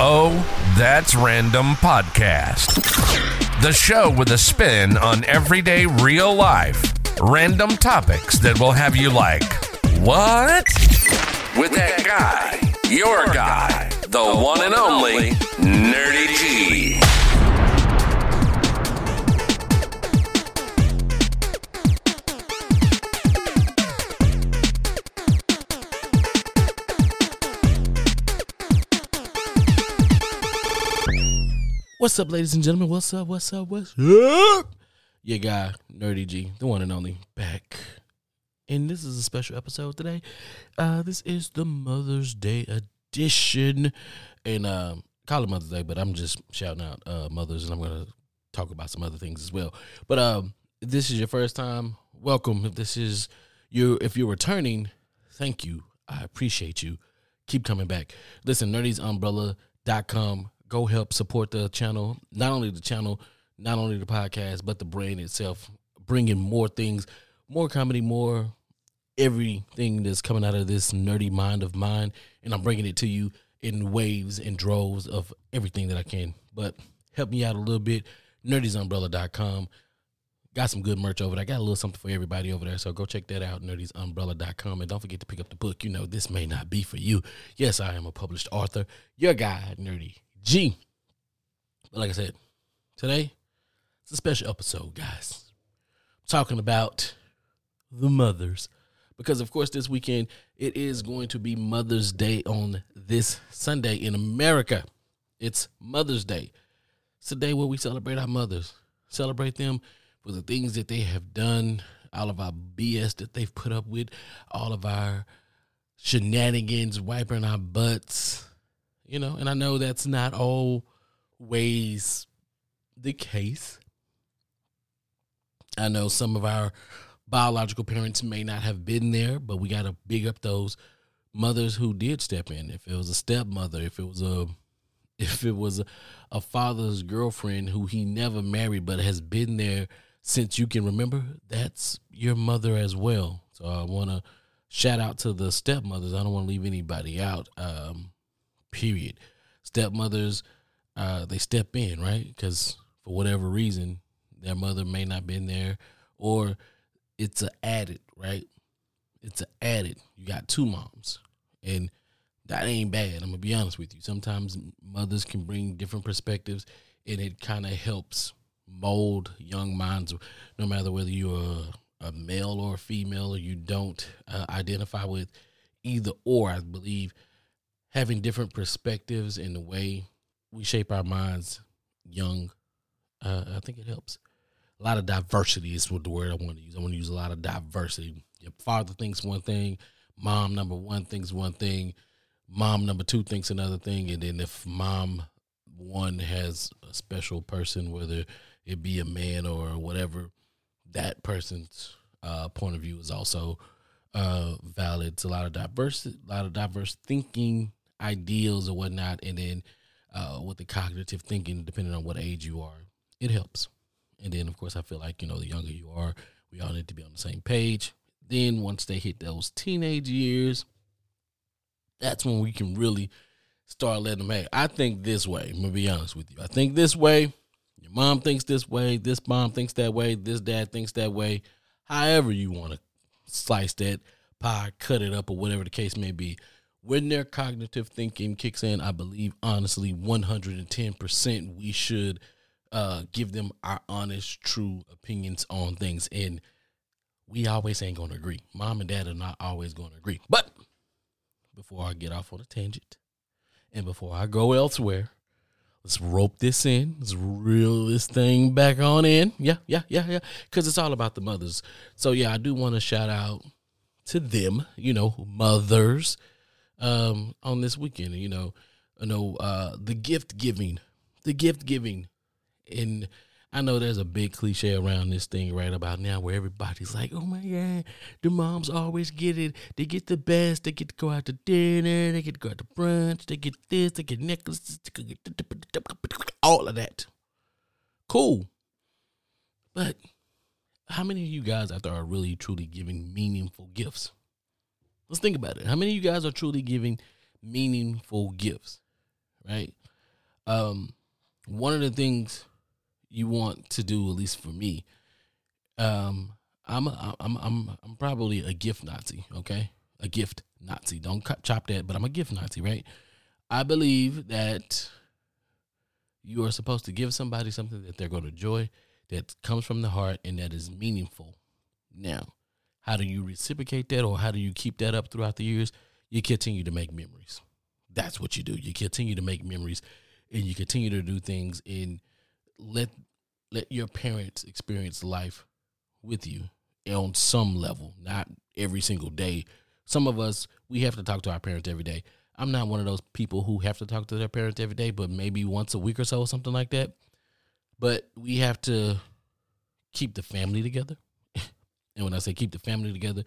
Oh, That's Random podcast. The show with a spin on everyday real life. Random topics that will have you like, what? With that guy, your guy, the one and only Nerdy G. What's up, ladies and gentlemen? What's up? What's up? What's up? Your guy, Nerdy G, the one and only, back. And this is a special episode today. Uh, this is the Mother's Day edition. And um, call it Mother's Day, but I'm just shouting out uh, mothers, and I'm going to talk about some other things as well. But um, this is your first time, welcome. If this is you, if you're returning, thank you. I appreciate you. Keep coming back. Listen, nerdysumbrella.com. Go help support the channel. Not only the channel, not only the podcast, but the brand itself. Bringing more things, more comedy, more everything that's coming out of this nerdy mind of mine. And I'm bringing it to you in waves and droves of everything that I can. But help me out a little bit. Nerdysumbrella.com. Got some good merch over there. I got a little something for everybody over there. So go check that out, nerdysumbrella.com. And don't forget to pick up the book. You know, this may not be for you. Yes, I am a published author. Your guy, Nerdy G. But like I said, today it's a special episode, guys. I'm talking about the mothers. Because, of course, this weekend it is going to be Mother's Day on this Sunday in America. It's Mother's Day. It's a day where we celebrate our mothers, celebrate them for the things that they have done, all of our BS that they've put up with, all of our shenanigans, wiping our butts, you know. And I know that's not always the case. I know some of our biological parents may not have been there, but we got to big up those mothers who did step in. If it was a stepmother, if it was a if it was a, a father's girlfriend who he never married but has been there since you can remember, that's your mother as well. So I want to shout out to the stepmothers. I don't want to leave anybody out. Um, period. Stepmothers, uh, they step in right because for whatever reason their mother may not been there, or it's a added right. It's an added. You got two moms, and that ain't bad. I'm gonna be honest with you. Sometimes mothers can bring different perspectives, and it kind of helps mold young minds. No matter whether you're a, a male or a female, or you don't uh, identify with either or. I believe having different perspectives in the way we shape our minds young, uh, I think it helps. A lot of diversity is what the word I want to use. I want to use a lot of diversity. Your father thinks one thing, mom number one thinks one thing, mom number two thinks another thing, and then if mom one has a special person, whether it be a man or whatever, that person's uh, point of view is also uh, valid. It's a lot of diverse, a lot of diverse thinking ideals or whatnot, and then uh, with the cognitive thinking, depending on what age you are, it helps. And then, of course, I feel like you know, the younger you are, we all need to be on the same page. Then, once they hit those teenage years, that's when we can really start letting them. Hey, I think this way. I'm gonna be honest with you. I think this way. Your mom thinks this way. This mom thinks that way. This dad thinks that way. However, you want to slice that pie, cut it up, or whatever the case may be. When their cognitive thinking kicks in, I believe honestly, 110%, we should uh, give them our honest, true opinions on things. And we always ain't going to agree. Mom and dad are not always going to agree. But before I get off on a tangent and before I go elsewhere, let's rope this in. Let's reel this thing back on in. Yeah, yeah, yeah, yeah. Because it's all about the mothers. So, yeah, I do want to shout out to them, you know, mothers um, on this weekend. You know, you know, uh, the gift giving, the gift giving. And I know there's a big cliche around this thing right about now where everybody's like, oh my God, the moms always get it. They get the best. They get to go out to dinner. They get to go out to brunch. They get this. They get necklaces. All of that. Cool. But how many of you guys out there are really, truly giving meaningful gifts? Let's think about it. How many of you guys are truly giving meaningful gifts? right? Um, one of the things you want to do, at least for me, um, I'm a, I'm I'm I'm probably a gift Nazi. Okay, a gift Nazi. Don't chop that, but I'm a gift Nazi, right? I believe that you are supposed to give somebody something that they're going to enjoy, that comes from the heart, and that is meaningful. Now, how do you reciprocate that, or how do you keep that up throughout the years? You continue to make memories. That's what you do. You continue to make memories, and you continue to do things, and let let your parents experience life with you on some level, not every single day. Some of us, we have to talk to our parents every day. I'm not one of those people who have to talk to their parents every day, but maybe once a week or so, something like that. But we have to keep the family together. And when I say keep the family together,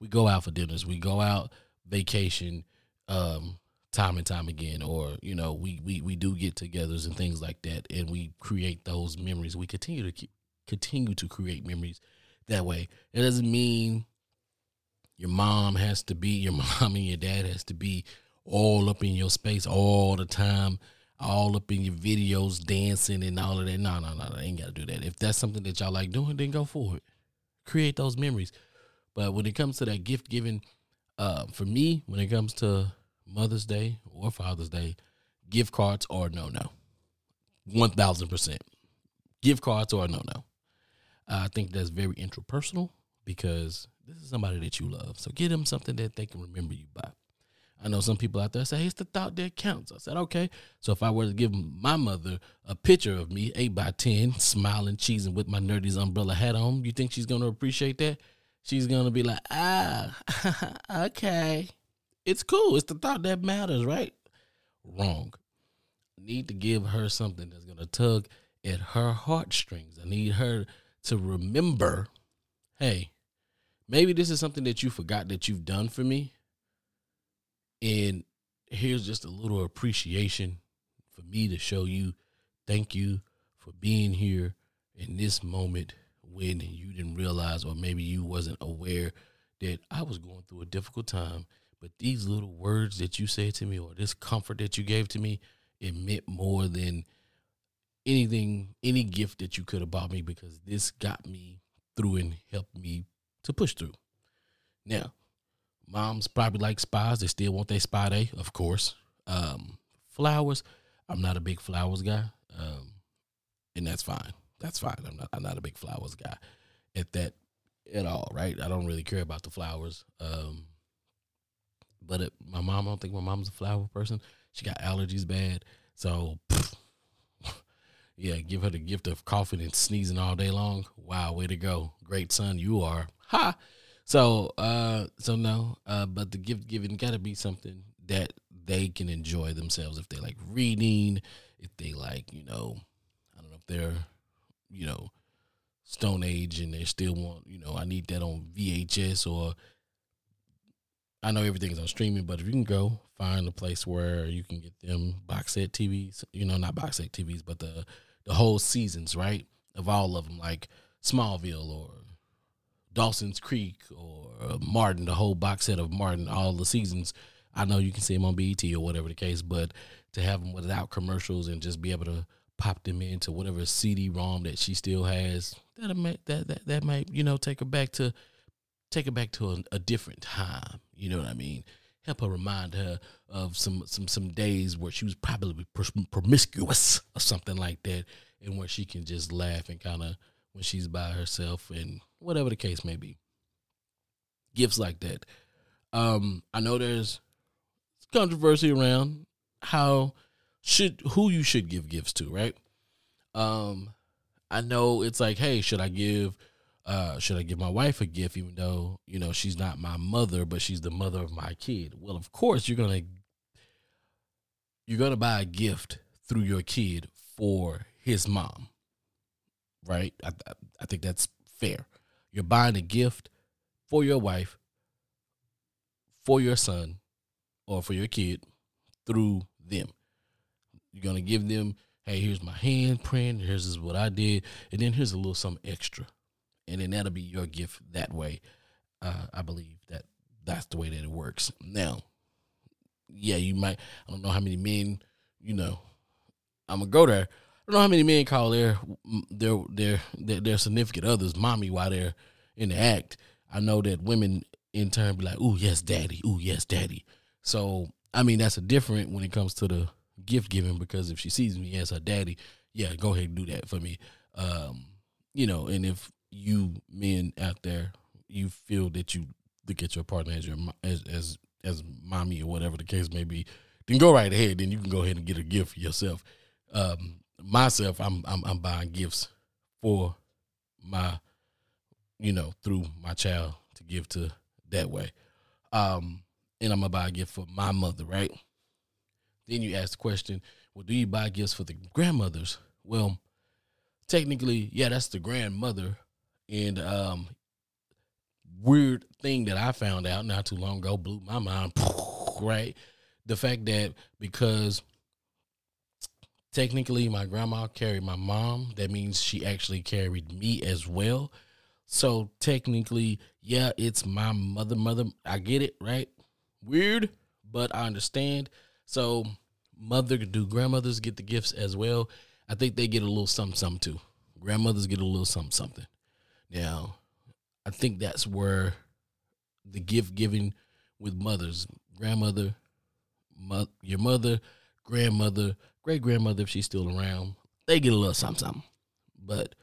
we go out for dinners, we go out vacation, um, time and time again, or you know, we we we do get togethers and things like that, and we create those memories. We continue to keep, continue to create memories that way. It doesn't mean your mom has to be your mom and your dad has to be all up in your space all the time, all up in your videos, dancing and all of that. No, no, no, I ain't got to do that. If that's something that y'all like doing, then go for it. Create those memories. But when it comes to that gift giving, uh, for me, when it comes to Mother's Day or Father's Day, gift cards are no no. 1000%. Gift cards are no no. I think that's very interpersonal because this is somebody that you love. So get them something that they can remember you by. I know some people out there say, hey, it's the thought that counts. I said, okay. So if I were to give my mother a picture of me, 8 by 10, smiling, cheesing with my nerdy's umbrella hat on, you think she's to appreciate that? She's to be like, ah, okay. It's cool. It's the thought that matters, right? Wrong. Need to give her something that's to tug at her heartstrings. I need her to remember hey, maybe this is something that you forgot that you've done for me. And here's just a little appreciation for me to show you thank you for being here in this moment when you didn't realize or maybe you wasn't aware that I was going through a difficult time. But these little words that you said to me or this comfort that you gave to me, it meant more than anything, any gift that you could have bought me because this got me through and helped me to push through. Now, moms probably like spas. They still want their spa day, of course. Um, flowers, I'm not a big flowers guy, um, and that's fine. That's fine. I'm not. I'm not a big flowers guy at that at all. Right? I don't really care about the flowers. Um, but it, my mom, I don't think my mom's a flower person. She got allergies bad, so. Pff, yeah, give her the gift of coughing and sneezing all day long. Wow, way to go. Great son you are. Ha. So uh so no, uh but the gift giving gotta be something that they can enjoy themselves. If they like reading, if they like, you know, I don't know if they're, you know, Stone Age and they still want, you know, I need that on VHS or I know everything's on streaming, but if you can go find a place where you can get them box set TVs, you know, not box set TVs, but the the whole seasons, right, of all of them, like Smallville or Dawson's Creek or uh, Martin, the whole box set of Martin, all the seasons. I know you can see them on BET or whatever the case, but to have them without commercials and just be able to pop them into whatever CD-ROM that she still has, that might that that that might you know take her back to take her back to a, a different time. You know what I mean? Help her remind her of some some some days where she was probably promiscuous or something like that, and where she can just laugh and kind of when she's by herself and whatever the case may be. Gifts like that. Um, I know there's controversy around how should who you should give gifts to, right? Um, I know it's like, hey, should I give uh, should I give my wife a gift even though, you know, she's not my mother, but she's the mother of my kid? Well, of course you're gonna you're gonna buy a gift through your kid for his mom. Right? I, I think that's fair. You're buying a gift for your wife, for your son, or for your kid through them. You're gonna give them, hey, here's my handprint, here's what I did, and then here's a little something extra and then that'll be your gift that way. Uh, I believe that that's the way that it works. Now, yeah, you might. I don't know how many men you know, I'm gonna go there. I don't know how many men call their their their their, their significant others mommy while they're in the act. I know that women in turn be like, "Ooh, yes, daddy. Ooh, yes, daddy." So I mean, that's a different when it comes to the gift giving because if she sees me as her daddy, yeah, go ahead and do that for me. Um, you know, and if you men out there, you feel that you look at your partner as your as as as mommy or whatever the case may be, then go right ahead. Then you can go ahead and get a gift for yourself. Um, myself, I'm I'm I'm buying gifts for my, you know, through my child to give to that way. Um, and I'm gonna buy a gift for my mother, right? Then you ask the question, well, do you buy gifts for the grandmothers? Well, technically, yeah, that's the grandmother. And um weird thing that I found out not too long ago blew my mind, right? The fact that because technically my grandma carried my mom, that means she actually carried me as well. So technically, yeah, it's my mother, mother. I get it, right? Weird, but I understand. So, mother, do grandmothers get the gifts as well? I think they get a little something, something too. Grandmothers get a little something, something. Now, I think that's where the gift giving with mothers, grandmother, mo- your mother, grandmother, great grandmother, if she's still around, they get a little something, something. But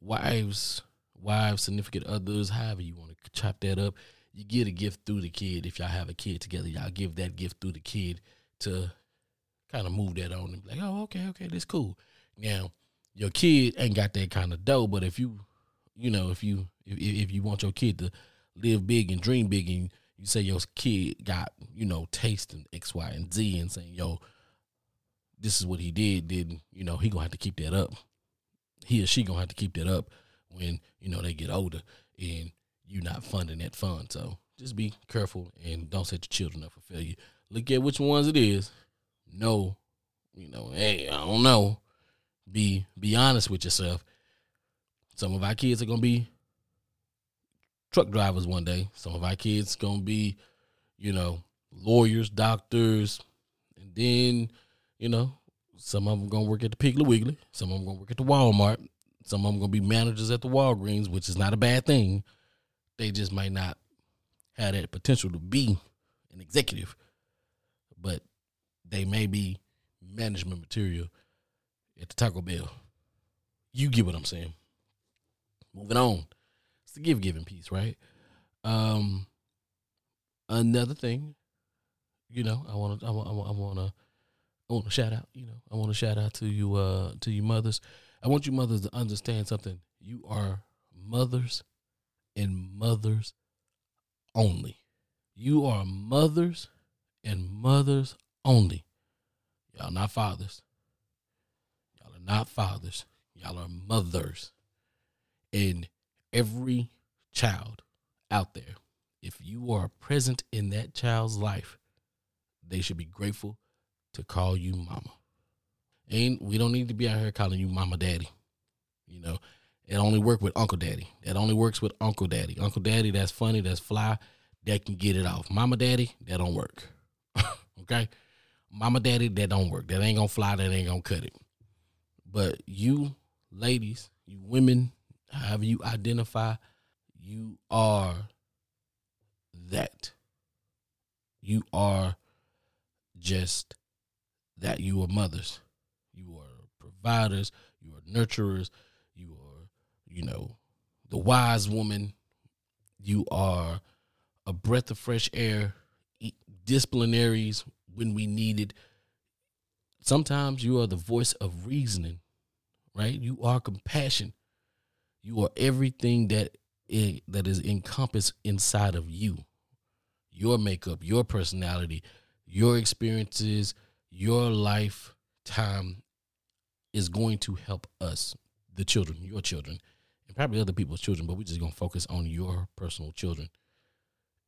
wives, wives, significant others, however you want to chop that up, you get a gift through the kid. If y'all have a kid together, y'all give that gift through the kid to kind of move that on and be like, oh, okay, okay, that's cool. Now, your kid ain't got that kind of dough, but if you, you know, if you if, if you want your kid to live big and dream big, and you say your kid got, you know, taste and X, Y, and Z, and saying, yo, this is what he did, then you know he gonna have to keep that up. He or she gonna have to keep that up when you know they get older, and you're not funding that fund. So just be careful and don't set your children up for failure. Look at which ones it is. No, you know, hey, I don't know. Be be honest with yourself. Some of our kids are gonna be truck drivers one day. Some of our kids gonna be, you know, lawyers, doctors, and then, you know, some of them gonna work at the Piggly Wiggly. Some of them gonna work at the Walmart. Some of them gonna be managers at the Walgreens, which is not a bad thing they just might not have that potential to be an executive, but they may be management material at the Taco Bell. You get what I'm saying. Moving on. It's the give giving piece, right? Um another thing, you know, I want to I wanna, I want to I want to shout out, you know, I want to shout out to you uh to you mothers. I want you mothers to understand something. You are mothers and mothers only. You are mothers and mothers only. Y'all not fathers. Y'all are not fathers. Y'all are mothers. And every child out there, if you are present in that child's life, they should be grateful to call you mama. Ain't we don't need to be out here calling you mama daddy. You know, it only work with Uncle Daddy. That only works with Uncle Daddy. Uncle Daddy, that's funny, that's fly, that can get it off. Mama Daddy, that don't work. okay? Mama Daddy, that don't work. That ain't gonna fly, that ain't gonna cut it. But you ladies, you women, however you identify, you are that. You are just that. You are mothers. You are providers. You are nurturers you are, you know, the wise woman. You are a breath of fresh air, disciplinaries when we need it. Sometimes you are the voice of reasoning, right? You are compassion. You are everything that is, that is encompassed inside of you. Your makeup, your personality, your experiences, your lifetime is going to help us, the children, your children, and probably other people's children, but we're just gonna focus on your personal children.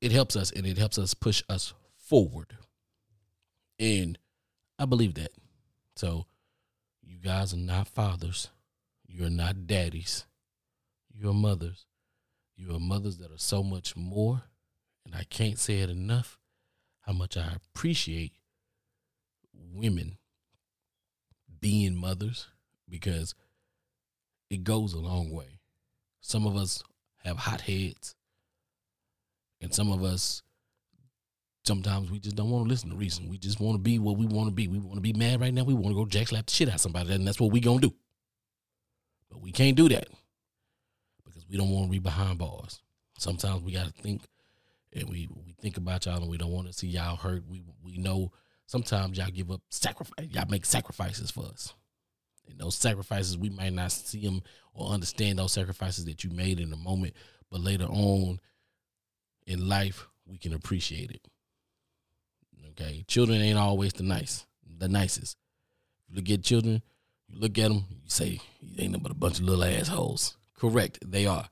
It helps us and it helps us push us forward. And I believe that. So you guys are not fathers. You're not daddies. You're mothers. You are mothers that are so much more. And I can't say it enough how much I appreciate women being mothers because it goes a long way. Some of us have hot heads, and some of us sometimes we just don't want to listen to reason. We just want to be what we want to be. We want to be mad right now. We want to go jack slap the shit out of somebody, and that's what we gonna do. But we can't do that because we don't want to be behind bars. Sometimes we gotta think, and we we think about y'all, and we don't want to see y'all hurt. We we know sometimes y'all give up sacrifice. Y'all make sacrifices for us. And those sacrifices, we might not see them or understand those sacrifices that you made in the moment, but later on in life, we can appreciate it. Okay, children ain't always the nice, the nicest. You look at children, you look at them, you say, "You ain't nothing but a bunch of little assholes." Correct, they are.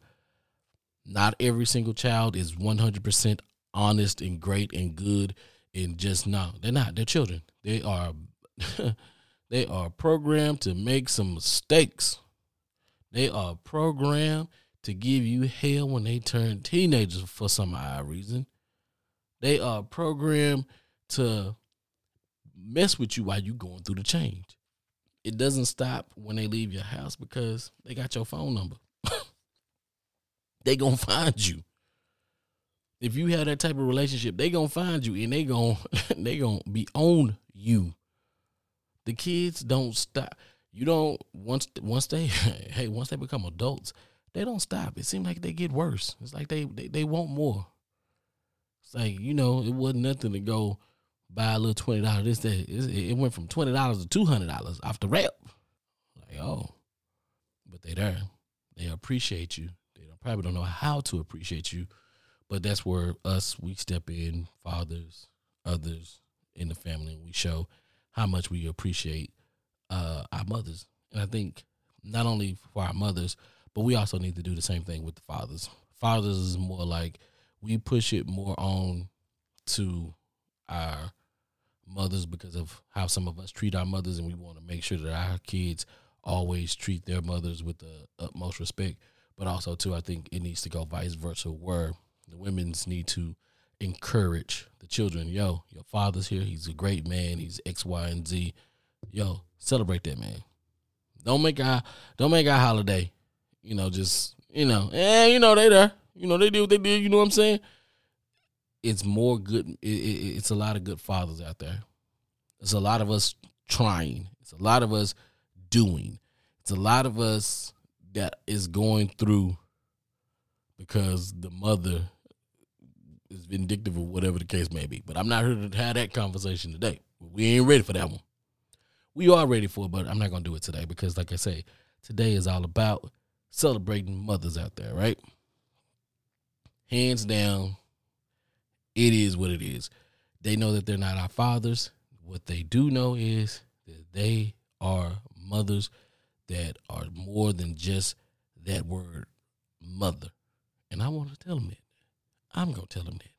Not every single child is one hundred percent honest and great and good and just no, they're not. They're children. They are. They are programmed to make some mistakes. They are programmed to give you hell when they turn teenagers for some odd reason. They are programmed to mess with you while you going through the change. It doesn't stop when they leave your house because they got your phone number. they gonna find you. If you have that type of relationship, they gonna find you and they gonna they gonna be on you. The kids don't stop. You don't once once they hey once they become adults, they don't stop. It seems like they get worse. It's like they they, they want more. It's like you know it wasn't nothing to go buy a little twenty dollars. This that it went from twenty dollars to two hundred dollars off the rep. Like oh, but they there. They appreciate you. They don't, probably don't know how to appreciate you, but that's where us we step in, fathers, others in the family, and we show how much we appreciate uh, our mothers. And I think not only for our mothers, but we also need to do the same thing with the fathers. Fathers is more like we push it more on to our mothers because of how some of us treat our mothers, and we want to make sure that our kids always treat their mothers with the utmost respect. But also, too, I think it needs to go vice versa, where the women's need to encourage the children. Yo, your father's here. He's a great man. He's X, Y, and Z. Yo, celebrate that man. Don't make our don't make our holiday. You know, just you know, eh, you know they there. You know they did what they did. You know what I'm saying? It's more good. It, it, it's a lot of good fathers out there. It's a lot of us trying. It's a lot of us doing. It's a lot of us that is going through because the mother is vindictive or whatever the case may be. But I'm not here to have that conversation today. We ain't ready for that one. We are ready for it, but I'm not gonna do it today because, like I say, today is all about celebrating mothers out there, right? Hands down, it is what it is. They know that they're not our fathers. What they do know is that they are mothers that are more than just that word mother. And I want to tell them that. I'm gonna tell them that.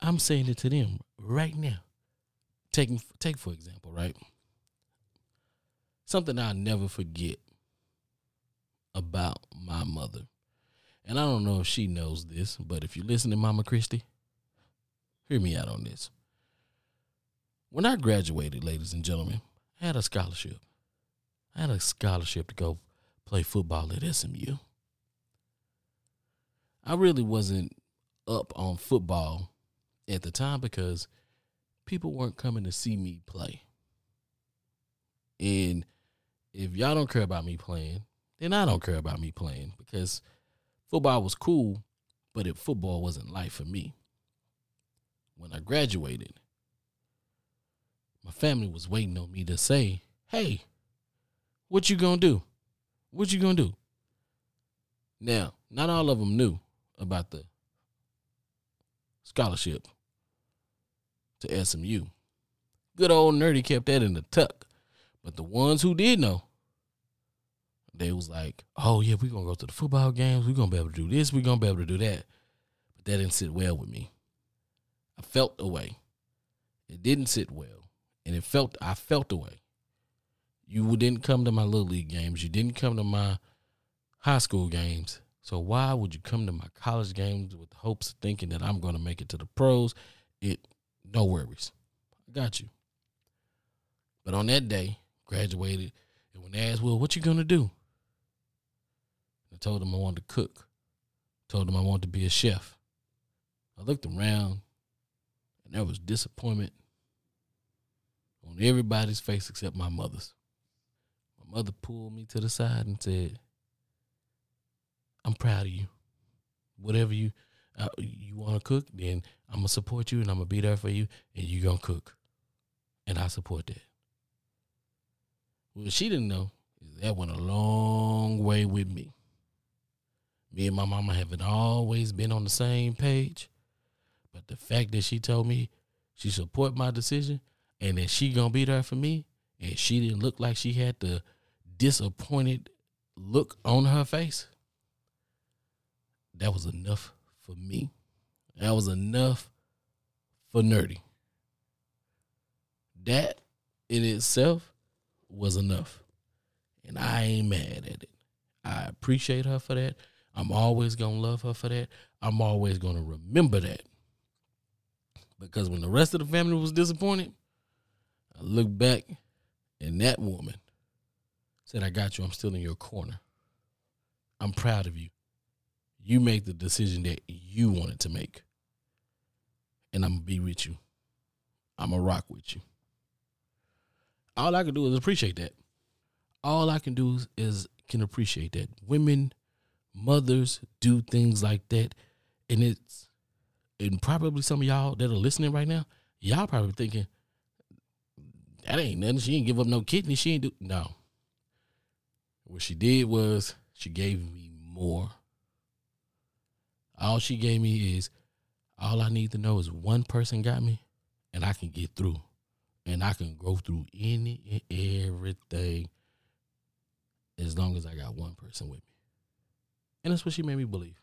I'm saying it to them right now. Take take for example, right? Something I'll never forget about my mother. And I don't know if she knows this, but if you listen to Mama Christie, hear me out on this. When I graduated, ladies and gentlemen, I had a scholarship. I had a scholarship to go play football at SMU. I really wasn't up on football at the time because people weren't coming to see me play. And if y'all don't care about me playing, then I don't care about me playing because football was cool, but if football wasn't life for me. When I graduated, my family was waiting on me to say, "Hey, what you going to do? What you going to do?" Now, not all of them knew about the scholarship to SMU. Good old nerdy kept that in the tuck. But the ones who did know, they was like, oh yeah, we're gonna go to the football games, we're gonna be able to do this, we're gonna be able to do that. But that didn't sit well with me. I felt away. It didn't sit well. And it felt I felt away. You didn't come to my little league games. You didn't come to my high school games. So why would you come to my college games with hopes of thinking that I'm going to make it to the pros? It no worries. I got you. But on that day, graduated. And when they asked, well, what you gonna do? I told them I wanted to cook. Told them I wanted to be a chef. I looked around and there was disappointment on everybody's face except my mother's. My mother pulled me to the side and said, I'm proud of you. Whatever you uh, you want to cook, then I'm gonna support you and I'm gonna be there for you, and you gonna cook, and I support that. What she didn't know that went a long way with me. Me and my mama haven't always been on the same page, but the fact that she told me she support my decision and that she gonna be there for me, and she didn't look like she had the disappointed look on her face, that was enough for me. That was enough for nerdy. That in itself was enough. And I ain't mad at it. I appreciate her for that. I'm always going to love her for that. I'm always going to remember that. Because when the rest of the family was disappointed, I look back and that woman said, I got you. I'm still in your corner. I'm proud of you. You make the decision that you wanted to make. And I'm to be with you. I'm to rock with you. All I can do is appreciate that. All I can do is, is can appreciate that. Women, mothers do things like that. And it's, and probably some of y'all that are listening right now, y'all probably thinking, that ain't nothing. She ain't give up no kidney. She ain't do no. What she did was she gave me more all she gave me is all I need to know is one person got me and I can get through. And I can go through any and everything as long as I got one person with me. And that's what she made me believe.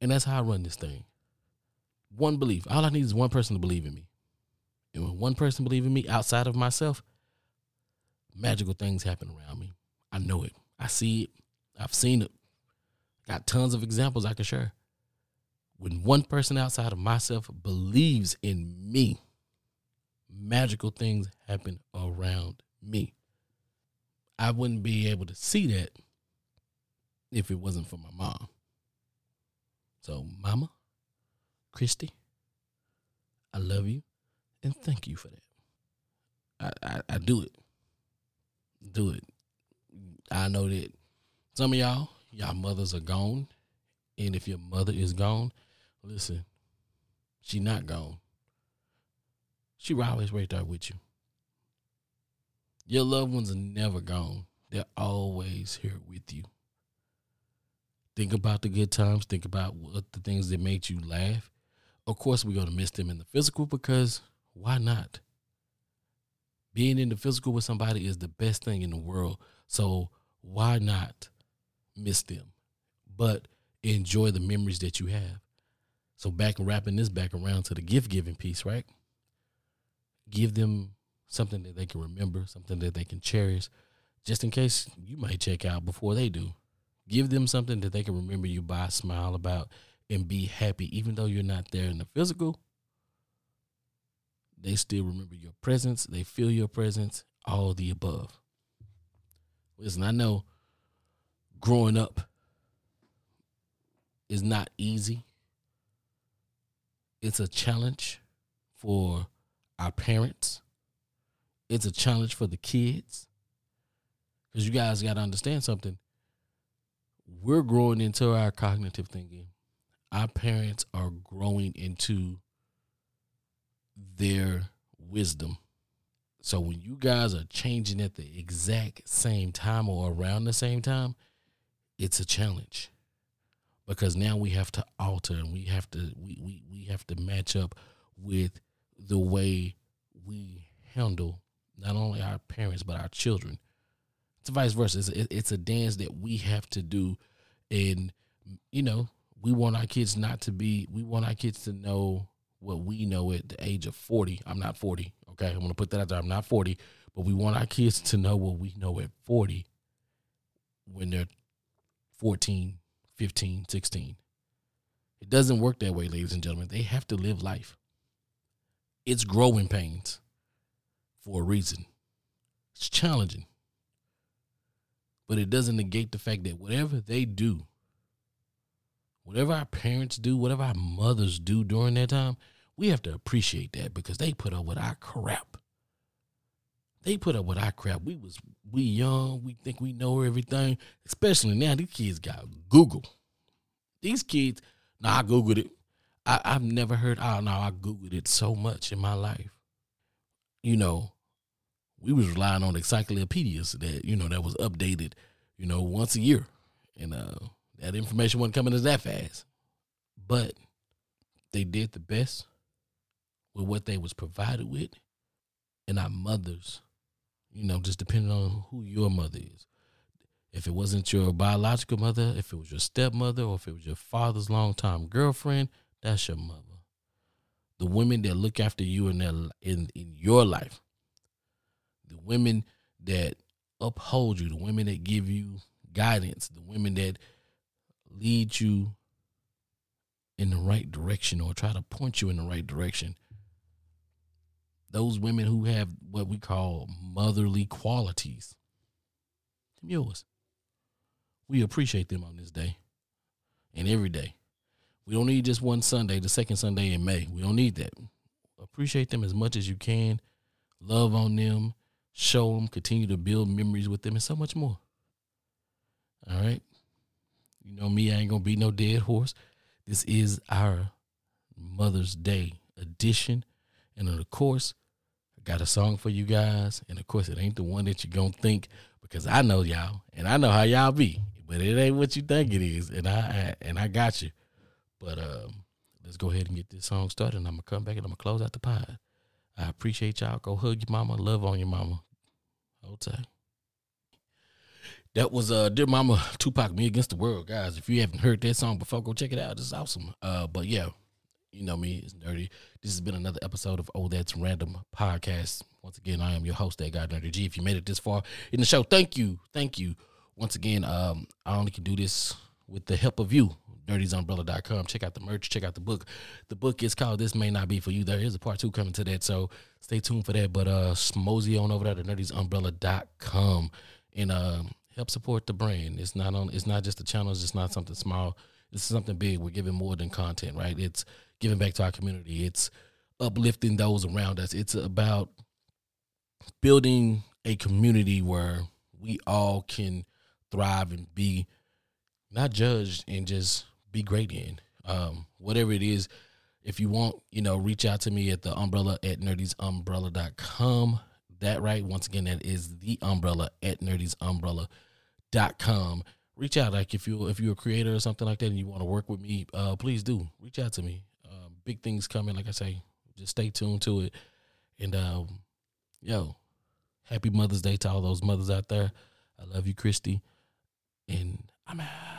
And that's how I run this thing. One belief. All I need is one person to believe in me. And when one person believes in me outside of myself, magical things happen around me. I know it. I see it. I've seen it. Got tons of examples I can share. When one person outside of myself believes in me, magical things happen around me. I wouldn't be able to see that if it wasn't for my mom. So, Mama, Christy, I love you and thank you for that. I, I, I do it. Do it. I know that some of y'all y'all mothers are gone. And if your mother is gone, listen, she not gone. She always right there with you. Your loved ones are never gone. They're always here with you. Think about the good times. Think about what the things that made you laugh. Of course, we're to miss them in the physical because why not? Being in the physical with somebody is the best thing in the world. So why not miss them, but enjoy the memories that you have. So back and wrapping this back around to the gift giving piece, right? Give them something that they can remember, something that they can cherish, just in case you might check out before they do. Give them something that they can remember you by, smile about, and be happy, even though you're not there in the physical. They still remember your presence. They feel your presence. All the above. Listen, I know growing up is not easy. It's a challenge for our parents. It's a challenge for the kids. Because you guys got to understand something. We're growing into our cognitive thinking. Our parents are growing into their wisdom. So when you guys are changing at the exact same time or around the same time, it's a challenge. Because now we have to alter and we have to we, we, we have to match up with the way we handle not only our parents but our children. It's vice versa. It's, it's a dance that we have to do. And you know we want our kids not to be we want our kids to know what we know at the age of 40 i'm not 40 okay? I'm gonna put that out there. I'm not 40 but we want our kids to know what we know at 40 when they're 14, 15, 16. It doesn't work that way, ladies and gentlemen. They have to live life. It's growing pains for a reason. It's challenging. But it doesn't negate the fact that whatever they do, whatever our parents do, whatever our mothers do during that time, we have to appreciate that because they put up with our crap. They put up with our crap. We was we young, we think we know everything. Especially now, these kids got Google. These kids, now I Googled it. I, I've never heard, oh no, I Googled it so much in my life. You know, we was relying on encyclopedias that, you know, that was updated, you know, once a year. And uh that information wasn't coming as that fast. But they did the best with what they was provided with. And our mothers, you know, just depending on who your mother is. If it wasn't your biological mother, if it was your stepmother, or if it was your father's longtime girlfriend, that's your mother. The women that look after you in their in, in your life. The women that uphold you, the women that give you guidance, the women that lead you in the right direction or try to point you in the right direction. Those women who have what we call motherly qualities, yours. We appreciate them on this day and every day. We don't need just one Sunday, the second Sunday in May. We don't need that. Appreciate them as much as you can. Love on them, show them, continue to build memories with them, and so much more. All right. You know me, I ain't gonna be no dead horse. This is our Mother's Day edition. And of course, I got a song for you guys. And of course, it ain't the one that you're gonna think because I know y'all and I know how y'all be. But it ain't what you think it is. And I and I got you. But um, let's go ahead and get this song started. And I'm gonna come back and I'm gonna close out the pod. I appreciate y'all. Go hug your mama, love on your mama. Hold tight. That was uh Dear Mama Tupac Me Against the World, guys. If you haven't heard that song before, go check it out. It's awesome. Uh but yeah, you know me, it's nerdy. This has been another episode of Oh That's Random Podcast. Once again, I am your host, that guy Nerdy G. If you made it this far in the show, thank you. Thank you. Once again, um, I only can do this with the help of you. Nerdy'sUmbrella.com. Check out the merch, check out the book. The book is called This May Not Be For You. There is a part two coming to that, so stay tuned for that. But uh on over there to Nerdy'sUmbrella.com. And um help support the brand. It's not on. It's not just a channel. It's just not something small. Is something big. We're giving more than content, right? It's giving back to our community. It's uplifting those around us. It's about building a community where we all can thrive and be not judged and just be great in. Um, whatever it is, if you want, you know, reach out to me at the umbrella at nerdysumbrella.com. That right. Once again, that is the umbrella at nerdysumbrella.com. Reach out, like if you if you're a creator or something like that, and you want to work with me, uh, please do reach out to me. Big things coming, like I say. Just stay tuned to it, and um, yo, happy Mother's Day to all those mothers out there. I love you, Christy, and I'm out.